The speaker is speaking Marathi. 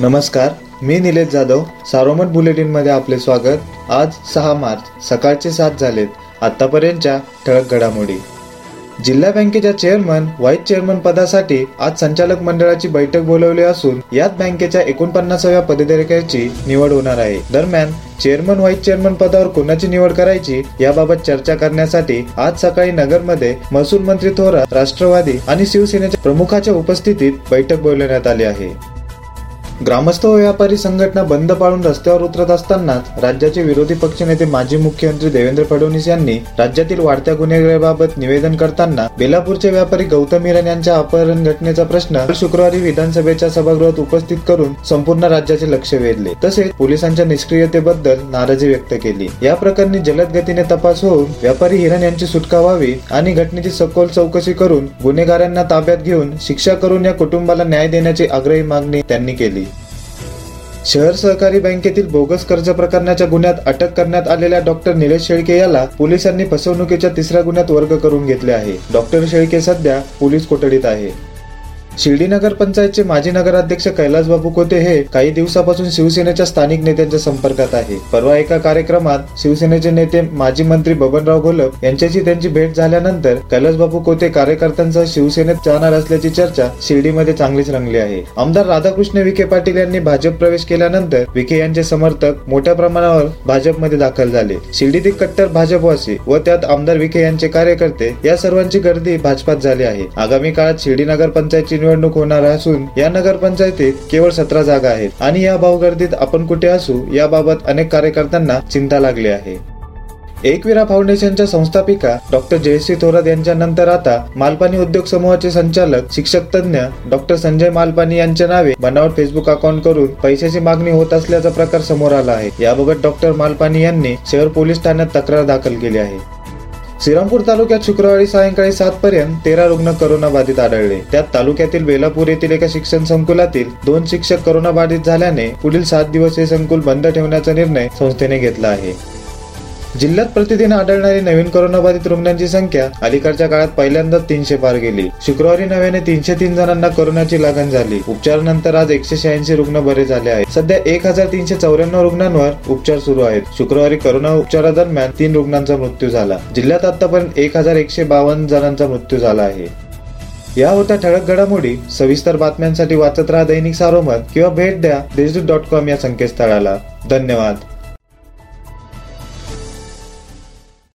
नमस्कार मी निलेश जाधव सारोमत बुलेटिनमध्ये आपले स्वागत. आज सहा मार्च सकाळचे सात झालेत. आतापर्यंतच्या ठळक घडामोडी. जिल्हा बँकेच्या चेअरमन व्हाईस चेअरमन पदासाठी आज संचालक मंडळाची बैठक बोलवली असून यात बँकेच्या एकोणपन्नासाव्या पदाधिकाऱ्याची निवड होणार आहे. दरम्यान चेअरमन व्हाईस चेअरमन पदावर कोणाची निवड करायची याबाबत चर्चा करण्यासाठी आज सकाळी नगरमध्ये महसूल मंत्री थोरात राष्ट्रवादी आणि शिवसेनेच्या प्रमुखाच्या उपस्थितीत बैठक बोलवण्यात आली आहे. ग्रामस्थ व्यापारी संघटना बंद पाळून रस्त्यावर उतरत असतानाच राज्याचे विरोधी पक्षनेते माजी मुख्यमंत्री देवेंद्र फडणवीस यांनी राज्यातील वाढत्या गुन्हेगारीबाबत निवेदन करताना बेलापूरचे व्यापारी गौतम हिरण यांच्या अपहरण घटनेचा प्रश्न शुक्रवारी विधानसभेच्या सभागृहात उपस्थित करून संपूर्ण राज्याचे लक्ष वेधले. तसेच पोलिसांच्या निष्क्रियतेबद्दल नाराजी व्यक्त केली. या प्रकरणी जलद गतीने तपास होऊन व्यापारी हिरण यांची सुटका व्हावी आणि घटनेची सखोल चौकशी करून गुन्हेगारांना ताब्यात घेऊन शिक्षा करून या कुटुंबाला न्याय देण्याची आग्रही मागणी त्यांनी केली. शहर सहकारी बँकेतील बोगस कर्ज प्रकरणाच्या गुन्ह्यात अटक करण्यात आलेल्या डॉक्टर निलेश शेळके याला पोलिसांनी फसवणुकीच्या तिसऱ्या गुन्ह्यात वर्ग करून घेतले आहे. डॉक्टर शेळके सध्या पोलीस कोठडीत आहे. शिर्डी नगर पंचायतचे माजी नगराध्यक्ष कैलासबाबू कोते हे काही दिवसापासून शिवसेनेच्या स्थानिक नेत्यांच्या संपर्कात आहे. परवा एका कार्यक्रमात शिवसेनेचे नेते माजी मंत्री बबनराव घोलप यांच्याशी त्यांची भेट झाल्यानंतर कैलासबाबू कोते कार्यकर्त्यांसह शिवसेनेत जाणार असल्याची चर्चा शिर्डीमध्ये चांगलीच रंगली आहे. आमदार राधाकृष्ण विखे पाटील यांनी भाजप प्रवेश केल्यानंतर विखे यांचे समर्थक मोठ्या प्रमाणावर भाजपमध्ये दाखल झाले. शिर्डीतील कट्टर भाजपवासी व त्यात आमदार विखे यांचे कार्यकर्ते या सर्वांची गर्दी भाजपात झाली आहे. आगामी काळात शिर्डी नगर पंचायतची निवडणूक होणार असून या नगरपंचायतीत केवळ सतरा जागा आहेत आणि या भावगर्दीत आपण कुठे असू याबाबत अनेक कार्यकर्त्यांना चिंता लागली आहे. एकविरा फाउंडेशनच्या संस्थापिका डॉक्टर जयश्री थोरात यांच्या नंतर आता मालपानी उद्योग समूहाचे संचालक शिक्षक तज्ञ डॉक्टर संजय मालपानी यांच्या नावे बनावट फेसबुक अकाउंट करून पैशाची मागणी होत असल्याचा प्रकार समोर आला आहे. याबाबत डॉक्टर मालपानी यांनी शहर पोलीस ठाण्यात तक्रार दाखल केली आहे. श्रीरामपूर तालुक्यात शुक्रवारी सायंकाळी सात पर्यंत तेरा रुग्ण करोना बाधित आढळले. त्यात तालुक्यातील बेलापूर येथील एका शिक्षण संकुलातील दोन शिक्षक करोना बाधित झाल्याने पुढील सात दिवस हे संकुल बंद ठेवण्याचा निर्णय संस्थेने घेतला आहे. जिल्ह्यात प्रतिदिन आढळणारी नवीन कोरोनाबाधित रुग्णांची संख्या अलीकडच्या काळात पहिल्यांदाच तीनशे पार गेली. शुक्रवारी नव्याने तीनशे तीन जणांना कोरोनाची लागण झाली. उपचारानंतर आज एकशे शहाऐंशी रुग्ण बरे झाले आहेत. सध्या एक हजार तीनशे चौऱ्याण्णव रुग्णांवर उपचार सुरू आहेत. शुक्रवारी कोरोना उपचारादरम्यान तीन रुग्णांचा मृत्यू झाला. जिल्ह्यात आतापर्यंत एक हजार एकशे बावन्न जणांचा मृत्यू झाला आहे. या होत्या ठळक घडामोडी सविस्तर बातम्यांसाठी वाचत राहा दैनिक सारोमत किंवा भेट द्या देशदूत डॉट कॉम या संकेतस्थळाला. धन्यवाद.